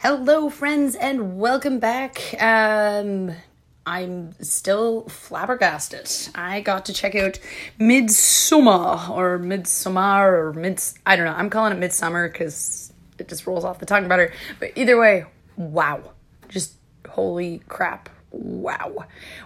Hello, friends, and welcome back. Um, I'm still flabbergasted. I got to check out Midsummer or Midsummer or Mids. I don't know. I'm calling it Midsummer because it just rolls off the tongue better. But either way, wow! Just holy crap! Wow,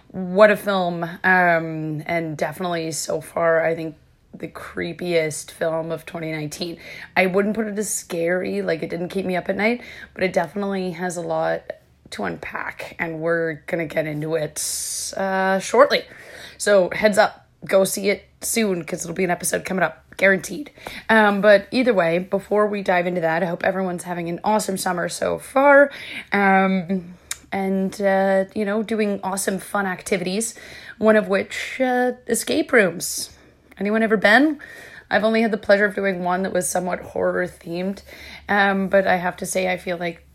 what a film! Um, and definitely so far, I think the creepiest film of 2019. I wouldn't put it as scary, like it didn't keep me up at night, but it definitely has a lot to unpack, and we're gonna get into it uh, shortly. So, heads up, go see it soon because it'll be an episode coming up, guaranteed. Um, but either way, before we dive into that, I hope everyone's having an awesome summer so far. Um, and uh, you know, doing awesome fun activities, one of which uh, escape rooms Anyone ever been? I've only had the pleasure of doing one that was somewhat horror themed, um, but I have to say, I feel like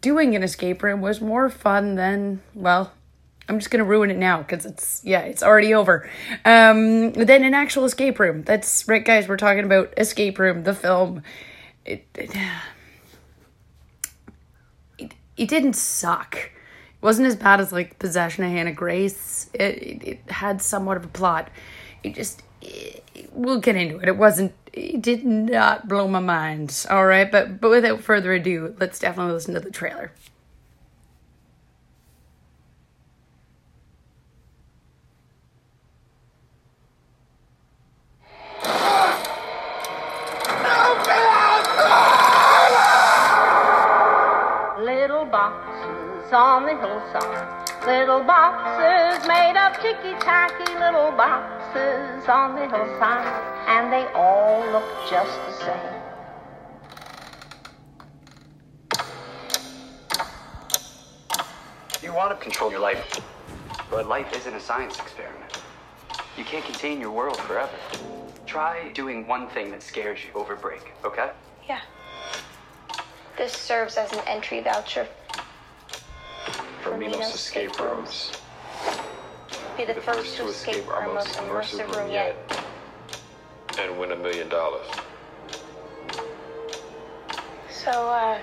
doing an escape room was more fun than, well, I'm just gonna ruin it now because it's yeah, it's already over. Um, then an actual escape room. That's right, guys. We're talking about Escape Room, the film. It it, it, it didn't suck. It wasn't as bad as like Possession of Hannah Grace. It, it, it had somewhat of a plot it just we'll get into it. It wasn't it did not blow my mind. All right, but but without further ado, let's definitely listen to the trailer. Little boxes on the hillside Little boxes made of ticky-tacky little boxes on the hillside, and they all look just the same. You want to control your life, but life isn't a science experiment. You can't contain your world forever. Try doing one thing that scares you over break, okay? Yeah. This serves as an entry voucher for Minos escape rooms. Be the, the first, first to escape our most immersive room yet. And win a million dollars. So, uh,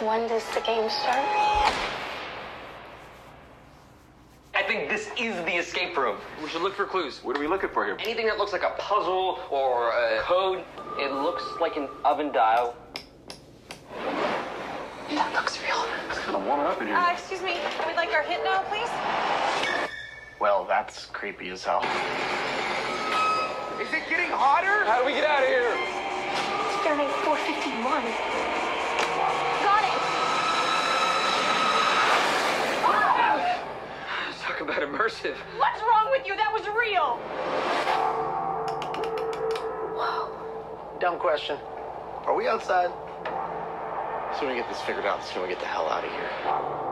when does the game start? I think this is the escape room. We should look for clues. What are we looking for here? Anything that looks like a puzzle or a code. It looks like an oven dial. That looks real. It's kind of warming up in here. Uh, excuse me. We'd like our hit now, please. Well, that's creepy as hell. Is it getting hotter? How do we get out of here? It's Fahrenheit 451. Got it. Oh! Talk about immersive. What's wrong with you? That was real. Whoa. Dumb question. Are we outside? So we get this figured out, so we get the hell out of here.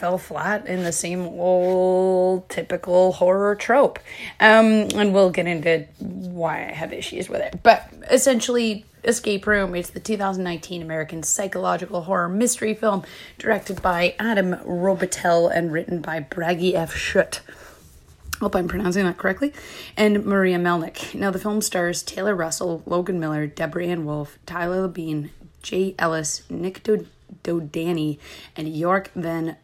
fell flat in the same old typical horror trope. Um, and we'll get into why I have issues with it. But essentially, Escape Room is the 2019 American psychological horror mystery film directed by Adam Robitel and written by Bragi F. Schut. Hope I'm pronouncing that correctly. And Maria Melnik. Now, the film stars Taylor Russell, Logan Miller, Deborah Ann Woll, Tyler Labine, Jay Ellis, Nick Do- Dodani, and York Van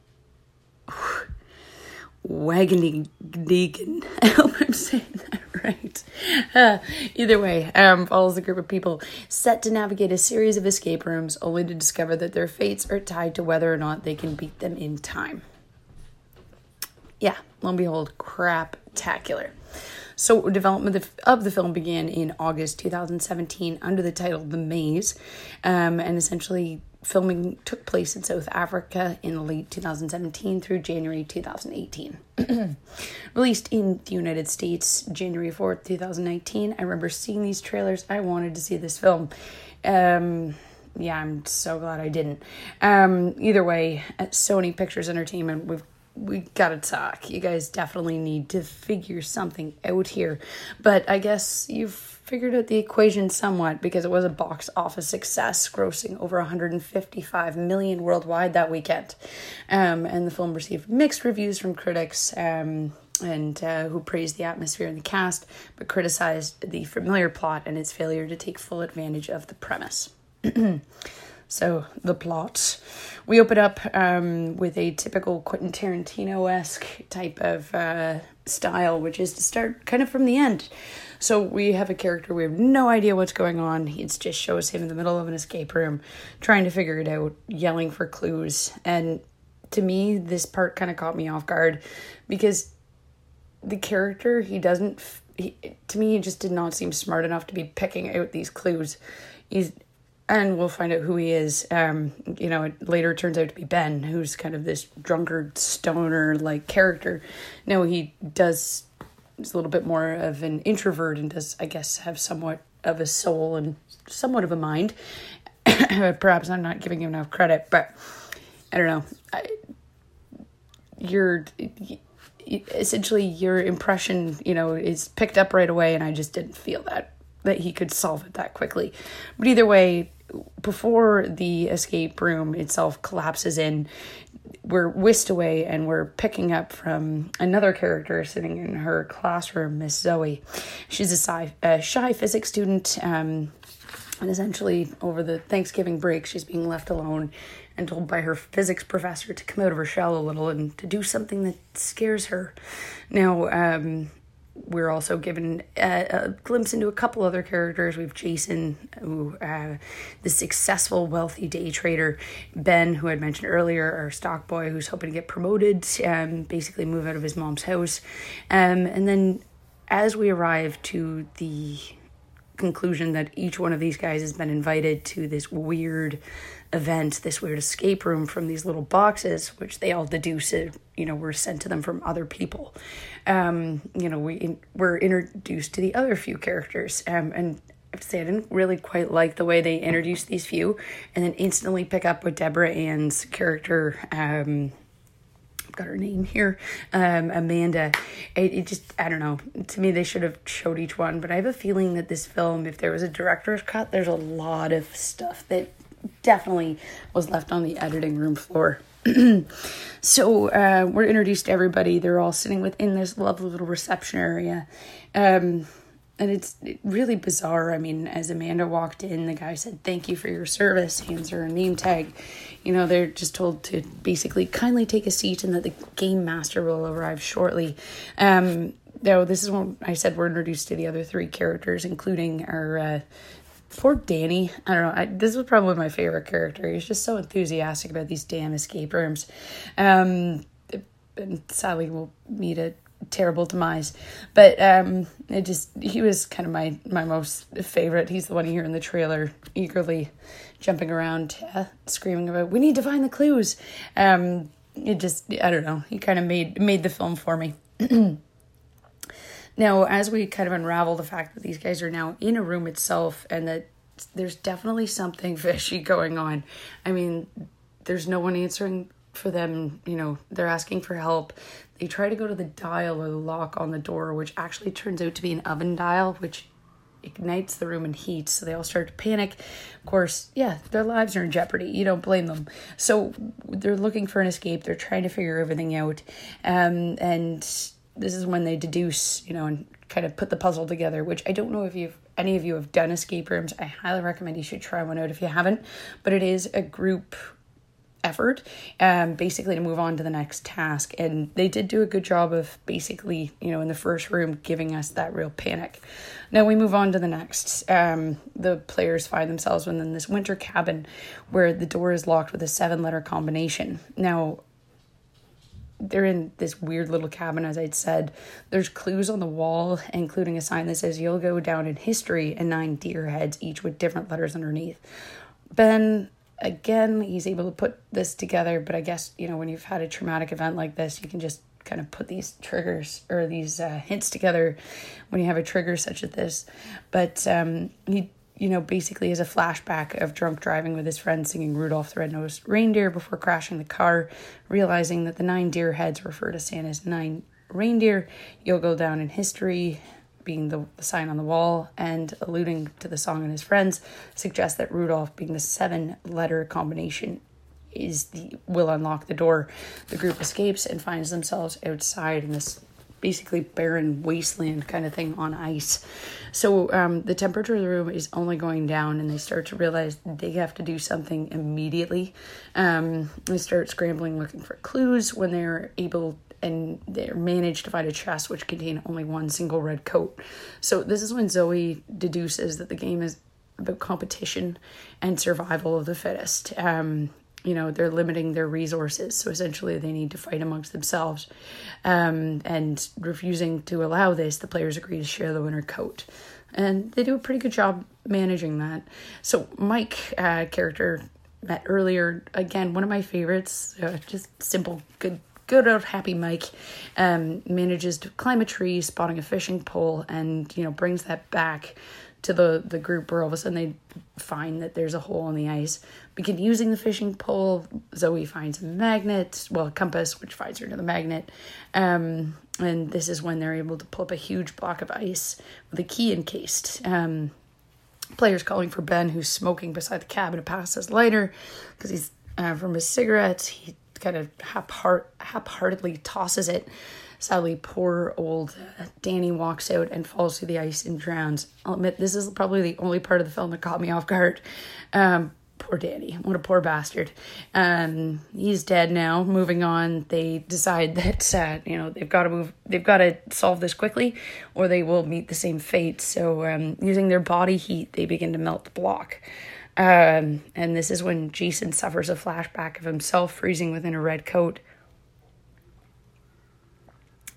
Wageningen. I hope I'm saying that right. Uh, either way, um, follows a group of people set to navigate a series of escape rooms, only to discover that their fates are tied to whether or not they can beat them in time. Yeah, lo and behold, crap-tacular. So, development of, of the film began in August 2017 under the title The Maze, um, and essentially filming took place in South Africa in late 2017 through January 2018. Released in the United States January 4th, 2019. I remember seeing these trailers. I wanted to see this film. Um, yeah, I'm so glad I didn't. Um, either way, at Sony Pictures Entertainment, we've we gotta talk. You guys definitely need to figure something out here. But I guess you've figured out the equation somewhat because it was a box office success, grossing over 155 million worldwide that weekend. Um, and the film received mixed reviews from critics. Um, and uh, who praised the atmosphere and the cast, but criticized the familiar plot and its failure to take full advantage of the premise. So, the plot. We open up um, with a typical Quentin Tarantino esque type of uh, style, which is to start kind of from the end. So, we have a character, we have no idea what's going on. It just shows him in the middle of an escape room, trying to figure it out, yelling for clues. And to me, this part kind of caught me off guard because the character, he doesn't, he, to me, he just did not seem smart enough to be picking out these clues. He's and we'll find out who he is. Um, you know, it later turns out to be Ben, who's kind of this drunkard stoner like character. No, he does is a little bit more of an introvert and does, I guess, have somewhat of a soul and somewhat of a mind. Perhaps I'm not giving him enough credit, but I don't know. I, you're essentially your impression, you know, is picked up right away, and I just didn't feel that that he could solve it that quickly. But either way, before the escape room itself collapses in, we're whisked away and we're picking up from another character sitting in her classroom, Miss Zoe. She's a, sci- a shy physics student, um, and essentially over the Thanksgiving break, she's being left alone and told by her physics professor to come out of her shell a little and to do something that scares her. Now, um, we're also given a, a, glimpse into a couple other characters. We have Jason, who uh, the successful, wealthy day trader. Ben, who I'd mentioned earlier, our stock boy, who's hoping to get promoted, um, basically move out of his mom's house. Um, and then as we arrive to the conclusion that each one of these guys has been invited to this weird event, this weird escape room from these little boxes, which they all deduce you know, were sent to them from other people. Um, you know, we were introduced to the other few characters, um, and I have to say I didn't really quite like the way they introduced these few, and then instantly pick up with Deborah Ann's character. Um, got her name here, um, Amanda. It, it just, I don't know. To me, they should have showed each one, but I have a feeling that this film, if there was a director's cut, there's a lot of stuff that definitely was left on the editing room floor. so uh, we're introduced to everybody. They're all sitting within this lovely little reception area. Um, and it's really bizarre. I mean, as Amanda walked in, the guy said, Thank you for your service, hands her a name tag. You know, they're just told to basically kindly take a seat and that the game master will arrive shortly. Um, though, this is when I said we're introduced to the other three characters, including our uh, poor Danny. I don't know. I, this was probably my favorite character. He's just so enthusiastic about these damn escape rooms. Um, and sadly, we'll meet a terrible demise. But um, it just he was kind of my my most favorite. He's the one here in the trailer, eagerly jumping around, uh, screaming about, "We need to find the clues." Um, it just I don't know. He kind of made made the film for me. Now, as we kind of unravel the fact that these guys are now in a room itself and that there's definitely something fishy going on. I mean, there's no one answering for them, you know, they're asking for help. They try to go to the dial or the lock on the door, which actually turns out to be an oven dial, which ignites the room in heat. So they all start to panic. Of course, yeah, their lives are in jeopardy. You don't blame them. So they're looking for an escape. They're trying to figure everything out. Um, and this is when they deduce, you know, and kind of put the puzzle together, which I don't know if you've any of you have done escape rooms. I highly recommend you should try one out if you haven't. But it is a group effort, um, basically to move on to the next task. And they did do a good job of basically, you know, in the first room, giving us that real panic. Now we move on to the next. Um, the players find themselves within this winter cabin where the door is locked with a seven letter combination. Now, they're in this weird little cabin, as I'd said. There's clues on the wall, including a sign that says, You'll go down in history, and nine deer heads, each with different letters underneath. Ben, again, he's able to put this together, but I guess, you know, when you've had a traumatic event like this, you can just kind of put these triggers or these uh, hints together when you have a trigger such as this. But um, he you know, basically is a flashback of drunk driving with his friend singing Rudolph the Red-Nosed Reindeer before crashing the car, realizing that the nine deer heads refer to Santa's nine reindeer. You'll go down in history being the, the sign on the wall and alluding to the song and his friends suggests that Rudolph being the seven letter combination is the will unlock the door. The group escapes and finds themselves outside in this basically barren wasteland kind of thing on ice. So um, the temperature of the room is only going down, and they start to realize they have to do something immediately. Um, they start scrambling, looking for clues when they're able and they manage to find a chest which contain only one single red coat. So this is when Zoe deduces that the game is about competition and survival of the fittest. Um, you know they're limiting their resources so essentially they need to fight amongst themselves um, and refusing to allow this the players agree to share the winter coat and they do a pretty good job managing that so mike uh, character met earlier again one of my favorites uh, just simple good good old happy mike um, manages to climb a tree spotting a fishing pole and you know brings that back to the the group where all of a sudden they find that there's a hole in the ice. Begin using the fishing pole. Zoe finds a magnet, well, a compass, which finds her to the magnet. Um, and this is when they're able to pull up a huge block of ice with a key encased. Um, players calling for Ben, who's smoking beside the cabin, to pass his lighter because he's uh, from his cigarettes. He kind of hap- half-heartedly tosses it Sadly, poor old Danny walks out and falls through the ice and drowns. I'll admit, this is probably the only part of the film that caught me off guard. Um, poor Danny. What a poor bastard. Um, he's dead now. Moving on, they decide that uh, you know they've got to move. They've got to solve this quickly, or they will meet the same fate. So, um, using their body heat, they begin to melt the block. Um, and this is when Jason suffers a flashback of himself freezing within a red coat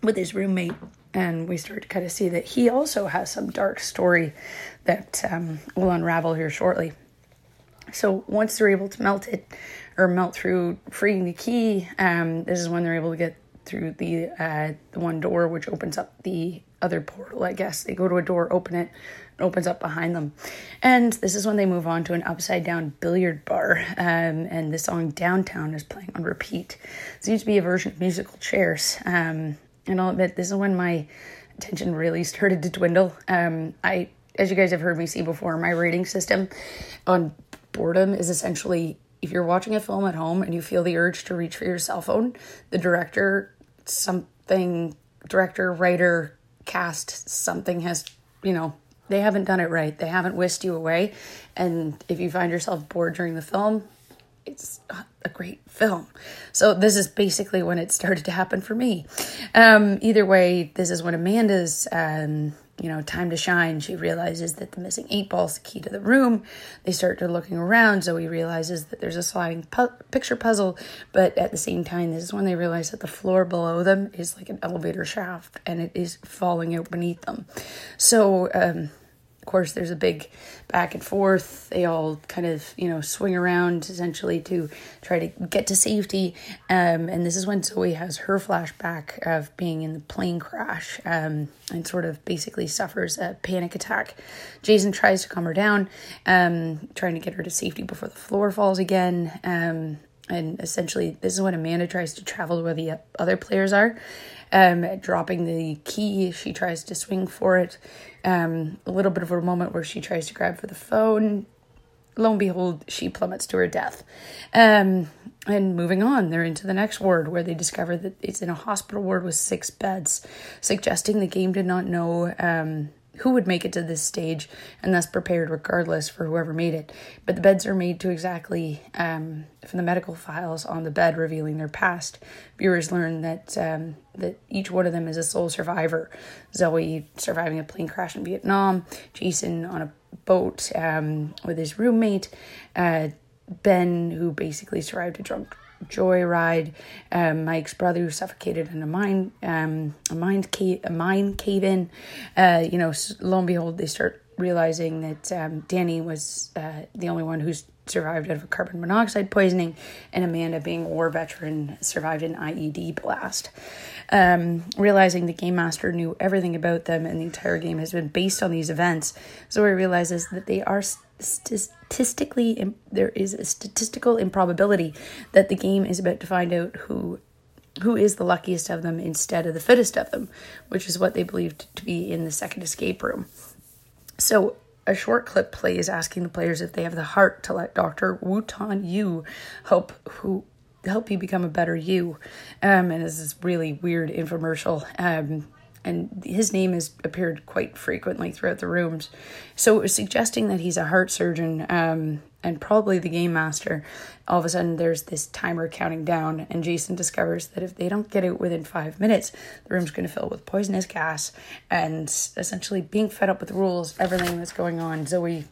with his roommate and we start to kind of see that he also has some dark story that um, will unravel here shortly. So once they're able to melt it or melt through freeing the key, um, this is when they're able to get through the uh, the one door which opens up the other portal. I guess they go to a door, open it, it opens up behind them, and this is when they move on to an upside down billiard bar. Um, and the song "Downtown" is playing on repeat. It seems to be a version of musical chairs. Um, and I'll admit this is when my attention really started to dwindle. Um, I, as you guys have heard me say before, my rating system on boredom is essentially if you're watching a film at home and you feel the urge to reach for your cell phone, the director, something, director, writer, cast, something has, you know, they haven't done it right. They haven't whisked you away. And if you find yourself bored during the film, it's a great film. So this is basically when it started to happen for me. Um, either way, this is when Amanda's, um, you know, time to shine. She realizes that the missing eight ball is the key to the room. They start to looking around. Zoe realizes that there's a sliding pu- picture puzzle, but at the same time, this is when they realize that the floor below them is like an elevator shaft and it is falling out beneath them. So, um, course, there's a big back and forth. They all kind of, you know, swing around essentially to try to get to safety. Um, and this is when Zoe has her flashback of being in the plane crash um, and sort of basically suffers a panic attack. Jason tries to calm her down, um, trying to get her to safety before the floor falls again. Um, and essentially, this is when Amanda tries to travel to where the other players are. Um, dropping the key, she tries to swing for it. Um, a little bit of a moment where she tries to grab for the phone. Lo and behold, she plummets to her death. Um, and moving on, they're into the next ward where they discover that it's in a hospital ward with six beds, suggesting the game did not know um, who would make it to this stage and thus prepared regardless for whoever made it. But the beds are made to exactly um, from the medical files on the bed revealing their past. Viewers learn that um, that each one of them is a sole survivor. Zoe surviving a plane crash in Vietnam, Jason on a boat um, with his roommate, uh, Ben who basically survived a drunk joyride. Um, Mike's brother who suffocated in a mine, um, a mine cave, a mine cave in. Uh, you know, lo and behold, they start realizing that um, Danny was uh, the only one who's survived out of a carbon monoxide poisoning, and Amanda, being a war veteran, survived an IED blast. Um, realizing the game master knew everything about them and the entire game has been based on these events, Zoe realizes that they are statistically there is a statistical improbability that the game is about to find out who who is the luckiest of them instead of the fittest of them, which is what they believed to be in the second escape room. So a short clip plays asking the players if they have the heart to let Dr. Tan Yu help who help you become a better you. Um, and this is really weird infomercial. Um, and his name has appeared quite frequently throughout the rooms. So it was suggesting that he's a heart surgeon um, and probably the game master. All of a sudden, there's this timer counting down, and Jason discovers that if they don't get out within five minutes, the room's going to fill with poisonous gas. And essentially, being fed up with the rules, everything that's going on, Zoe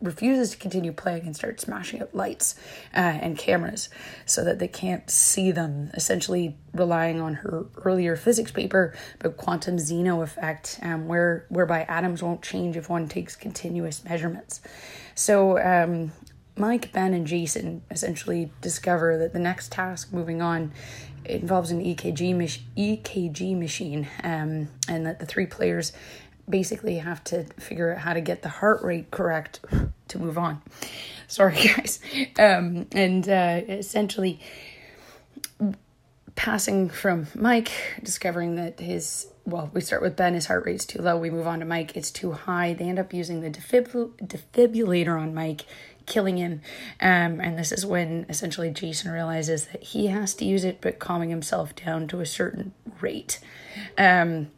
refuses to continue playing and starts smashing up lights uh, and cameras so that they can't see them, essentially relying on her earlier physics paper about quantum zeno effect, um, where whereby atoms won't change if one takes continuous measurements. So um, Mike, Ben, and Jason essentially discover that the next task moving on involves an EKG, mach- EKG machine, um, and that the three players basically have to figure out how to get the heart rate correct to move on. Sorry, guys. Um, and uh, essentially, passing from Mike, discovering that his well, we start with Ben, his heart rate's too low. We move on to Mike, it's too high. They end up using the defib- defibrillator on Mike, killing him. Um, and this is when essentially Jason realizes that he has to use it, but calming himself down to a certain rate. Um,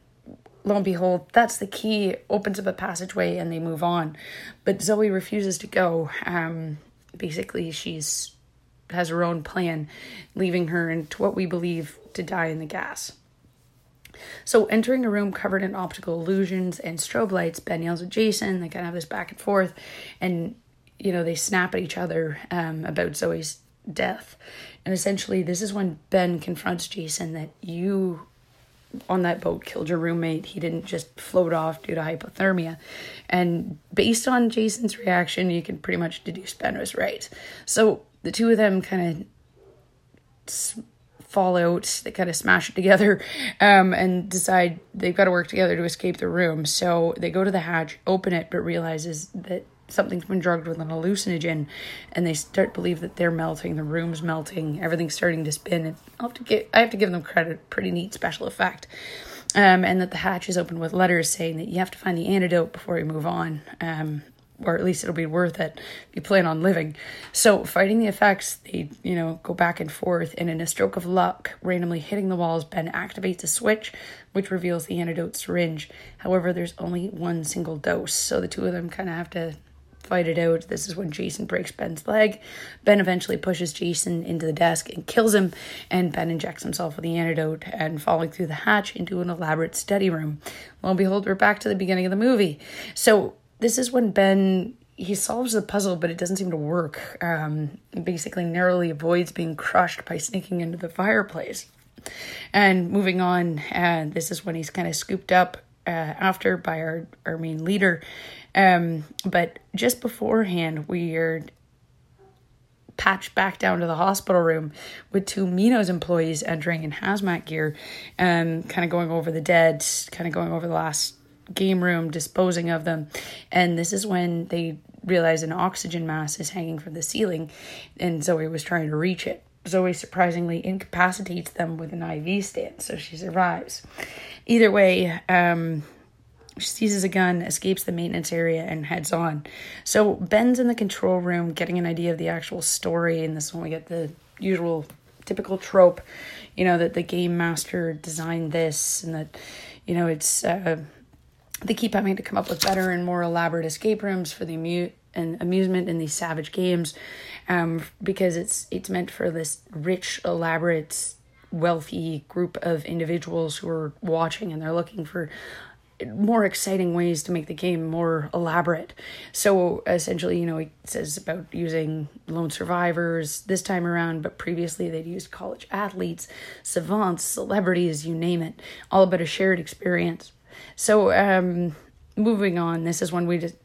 lo and behold, that's the key, opens up a passageway and they move on. But Zoe refuses to go. Um, basically, she's has her own plan, leaving her into what we believe to die in the gas. So, entering a room covered in optical illusions and strobe lights, Ben yells at Jason. They kind of have this back and forth, and you know they snap at each other um, about Zoe's death. And essentially, this is when Ben confronts Jason that you on that boat killed your roommate. He didn't just float off due to hypothermia. And based on Jason's reaction, you can pretty much deduce Ben was right. So the two of them kind of fall out, they kind of smash it together um, and decide they've got to work together to escape the room. So they go to the hatch, open it, but realizes that something's been drugged with an hallucinogen and they start believe that they're melting the room's melting everything's starting to spin i have to give i have to give them credit pretty neat special effect um, and that the hatch is open with letters saying that you have to find the antidote before you move on um, or at least it'll be worth it if you plan on living. So, fighting the effects, they, you know, go back and forth, and in a stroke of luck, randomly hitting the walls, Ben activates a switch which reveals the antidote syringe. However, there's only one single dose, so the two of them kind of have to fight it out. This is when Jason breaks Ben's leg. Ben eventually pushes Jason into the desk and kills him, and Ben injects himself with the antidote and falling through the hatch into an elaborate study room. Lo and behold, we're back to the beginning of the movie. So this is when Ben he solves the puzzle, but it doesn't seem to work. Um, basically, narrowly avoids being crushed by sneaking into the fireplace. And moving on, uh, this is when he's kind of scooped up uh, after by our, our main leader. Um, but just beforehand, we are patched back down to the hospital room with two Minos employees entering in hazmat gear, um, kind of going over the dead, kind of going over the last game room, disposing of them. And this is when they realize an oxygen mask is hanging from the ceiling, and Zoe was trying to reach it. Zoe surprisingly incapacitates them with an IV stand, so she survives. Either way, um, she seizes a gun, escapes the maintenance area, and heads on. So Ben's in the control room getting an idea of the actual story, and this is when we get the usual typical trope, you know, that the game master designed this and that, you know, it's. Uh, they keep having to come up with better and more elaborate escape rooms for the amu- and amusement in these savage games um, because it's it's meant for this rich elaborate wealthy group of individuals who are watching and they're looking for more exciting ways to make the game more elaborate. So essentially, you know, it says about using lone survivors this time around, but previously they'd used college athletes, savants, celebrities, you name it, all about a shared experience. So, um, moving on, this is when we just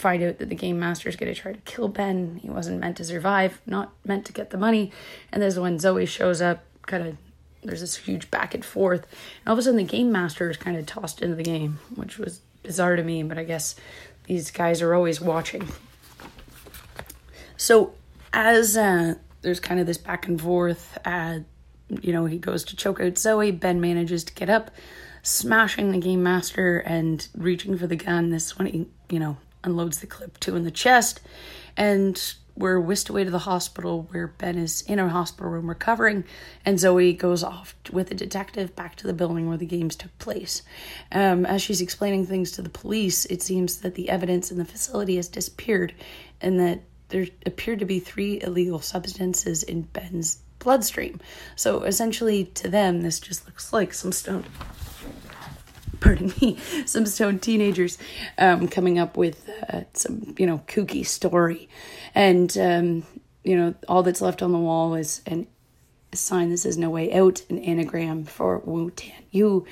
find out that the game master is going to try to kill Ben. He wasn't meant to survive, not meant to get the money. And this is when Zoe shows up, kind of there's this huge back and forth. And all of a sudden, the game master is kind of tossed into the game, which was bizarre to me, but I guess these guys are always watching. So, as uh, there's kind of this back and forth, uh, you know, he goes to choke out Zoe. Ben manages to get up, smashing the game master and reaching for the gun. This one, you know, unloads the clip two in the chest, and we're whisked away to the hospital where Ben is in a hospital room recovering, and Zoe goes off with a detective back to the building where the games took place. Um, as she's explaining things to the police, it seems that the evidence in the facility has disappeared, and that there appeared to be three illegal substances in Ben's bloodstream. So essentially, to them, this just looks like some stone pardon me, some stone teenagers um, coming up with uh, some, you know, kooky story. And, um, you know, all that's left on the wall is an, a sign that says no way out, an anagram for Wu Tan Yu,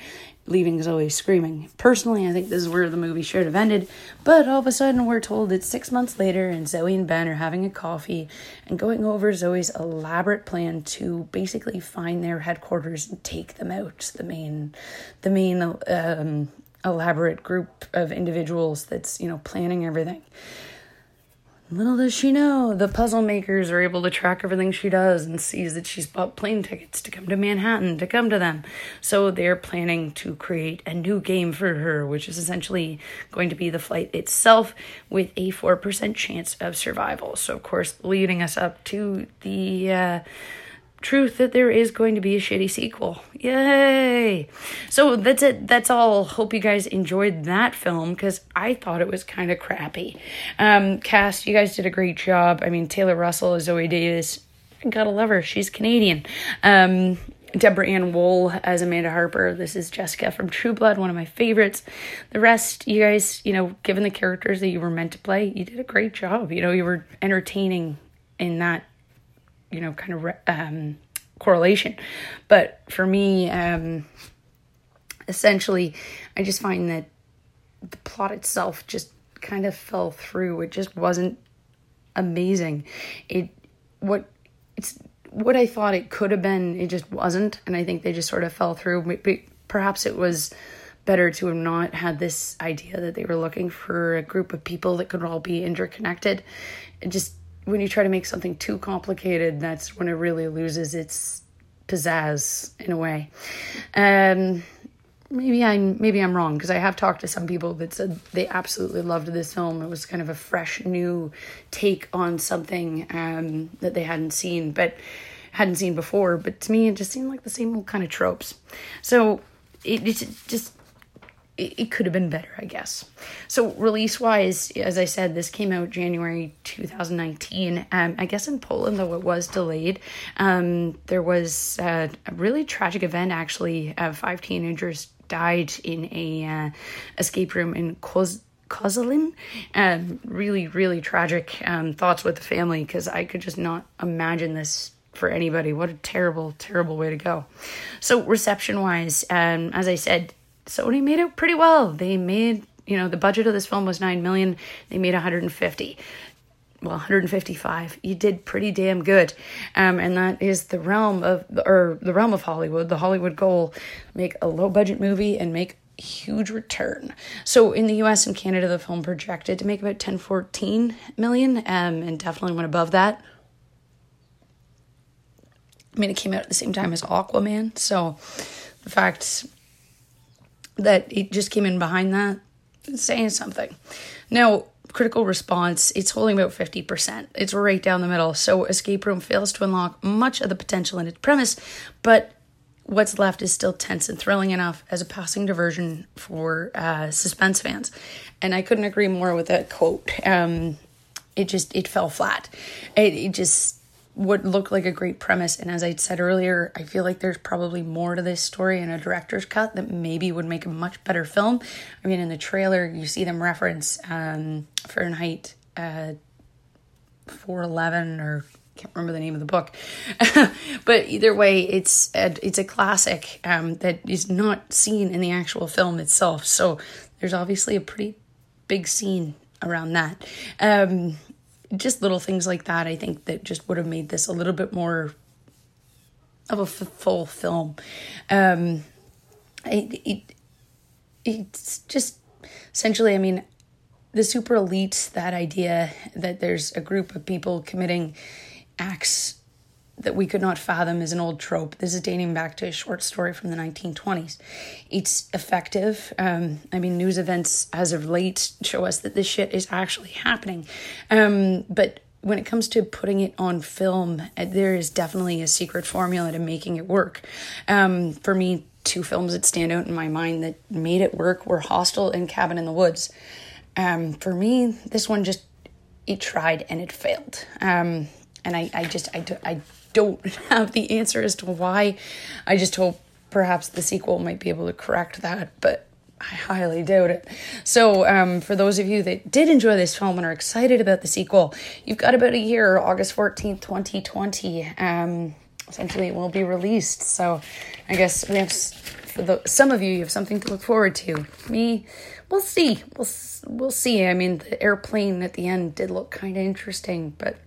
leaving Zoe screaming. Personally, I think this is where the movie should have ended, but all of a sudden we're told it's six months later and Zoe and Ben are having a coffee and going over Zoe's elaborate plan to basically find their headquarters and take them out. The main, the main um, elaborate group of individuals that's you know planning everything. Little does she know, the puzzle makers are able to track everything she does and sees that she's bought plane tickets to come to Manhattan to come to them. So they're planning to create a new game for her, which is essentially going to be the flight itself with a 4% chance of survival. So, of course, leading us up to the. Uh, truth that there is going to be a shitty sequel. Yay! So that's it. That's all. Hope you guys enjoyed that film because I thought it was kind of crappy. Um, cast, you guys did a great job. I mean, Taylor Russell as Zoe Davis. Gotta love her. She's Canadian. Um, Deborah Ann Woll as Amanda Harper. This is Jessica from True Blood, one of my favorites. The rest, you guys, you know, given the characters that you were meant to play, you did a great job. You know, you were entertaining in that you know kind of um, correlation. But for me um, essentially i just find that the plot itself just kind of fell through. It just wasn't amazing. It what it's what i thought it could have been it just wasn't. And i think they just sort of fell through. Perhaps it was better to have not had this idea that they were looking for a group of people that could all be interconnected. It just when you try to make something too complicated, that's when it really loses its pizzazz in a way. Um, maybe I'm maybe I'm wrong because I have talked to some people that said they absolutely loved this film. It was kind of a fresh new take on something um, that they hadn't seen, but hadn't seen before. But to me, it just seemed like the same old kind of tropes. So it, it just it, it could have been better, I guess. So, release wise, as I said, this came out January 2019. Um, I guess in Poland, though it was delayed, um, there was uh, a really tragic event actually. Uh, five teenagers died in a uh, escape room in Koz. Um, really, really tragic um, thoughts with the family because I could just not imagine this for anybody. What a terrible, terrible way to go. So, reception wise, um, as I said, Sony made it pretty well. They made, you know, the budget of this film was 9 million. They made 150 well 155 you did pretty damn good. Um, and that is the realm of or the realm of hollywood. The hollywood goal make a low budget movie and make huge return. So in the us and canada the film projected to make about 10 14 million um, and definitely went above that. I mean it came out at the same time as aquaman. So the fact that it just came in behind that, saying something. Now, critical response, it's holding about 50%. It's right down the middle. So, Escape Room fails to unlock much of the potential in its premise, but what's left is still tense and thrilling enough as a passing diversion for uh, suspense fans. And I couldn't agree more with that quote. Um, it just it fell flat. It, it just would look like a great premise. And as I said earlier, I feel like there's probably more to this story in a director's cut that maybe would make a much better film. I mean, in the trailer, you see them reference um, Fahrenheit uh, 411 or can't remember the name of the book but either way it's a, it's a classic um, that is not seen in the actual film itself so there's obviously a pretty big scene around that um, just little things like that i think that just would have made this a little bit more of a f- full film. Um, it, it, it's just essentially i mean the super elite that idea that there's a group of people committing acts that we could not fathom is an old trope. This is dating back to a short story from the 1920s. It's effective. Um, I mean, news events as of late show us that this shit is actually happening. Um, but when it comes to putting it on film, uh, there is definitely a secret formula to making it work. Um, for me, two films that stand out in my mind that made it work were Hostel and Cabin in the Woods. Um, for me, this one just it tried and it failed. Um, and I, I just I, I don't have the answer as to why. I just hope perhaps the sequel might be able to correct that, but I highly doubt it. So, um, for those of you that did enjoy this film and are excited about the sequel, you've got about a year, August 14th, 2020. Um, essentially, it will be released. So, I guess we have, for the, some of you, you have something to look forward to. Me, we'll see. We'll, we'll see. I mean, the airplane at the end did look kind of interesting, but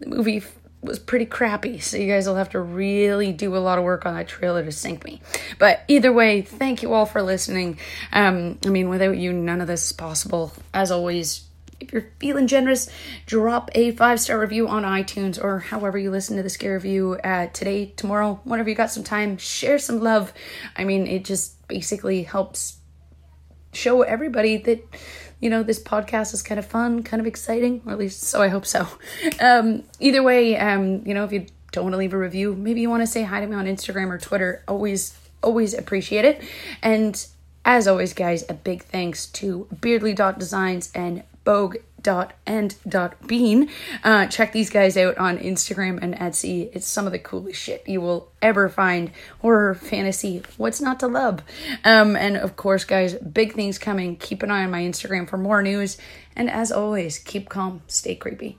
the movie was pretty crappy, so you guys will have to really do a lot of work on that trailer to sink me. But either way, thank you all for listening. Um, I mean, without you, none of this is possible. As always, if you're feeling generous, drop a five star review on iTunes or however you listen to the scare review uh, today, tomorrow, whenever you got some time. Share some love. I mean, it just basically helps show everybody that you know, this podcast is kind of fun, kind of exciting, or at least so I hope so. Um, either way, um, you know, if you don't want to leave a review, maybe you want to say hi to me on Instagram or Twitter, always, always appreciate it. And as always, guys, a big thanks to Beardly Dot Designs and Bogue.end.bean. Uh, check these guys out on Instagram and Etsy. It's some of the coolest shit you will ever find. Horror, fantasy, what's not to love? Um, and of course, guys, big things coming. Keep an eye on my Instagram for more news. And as always, keep calm, stay creepy.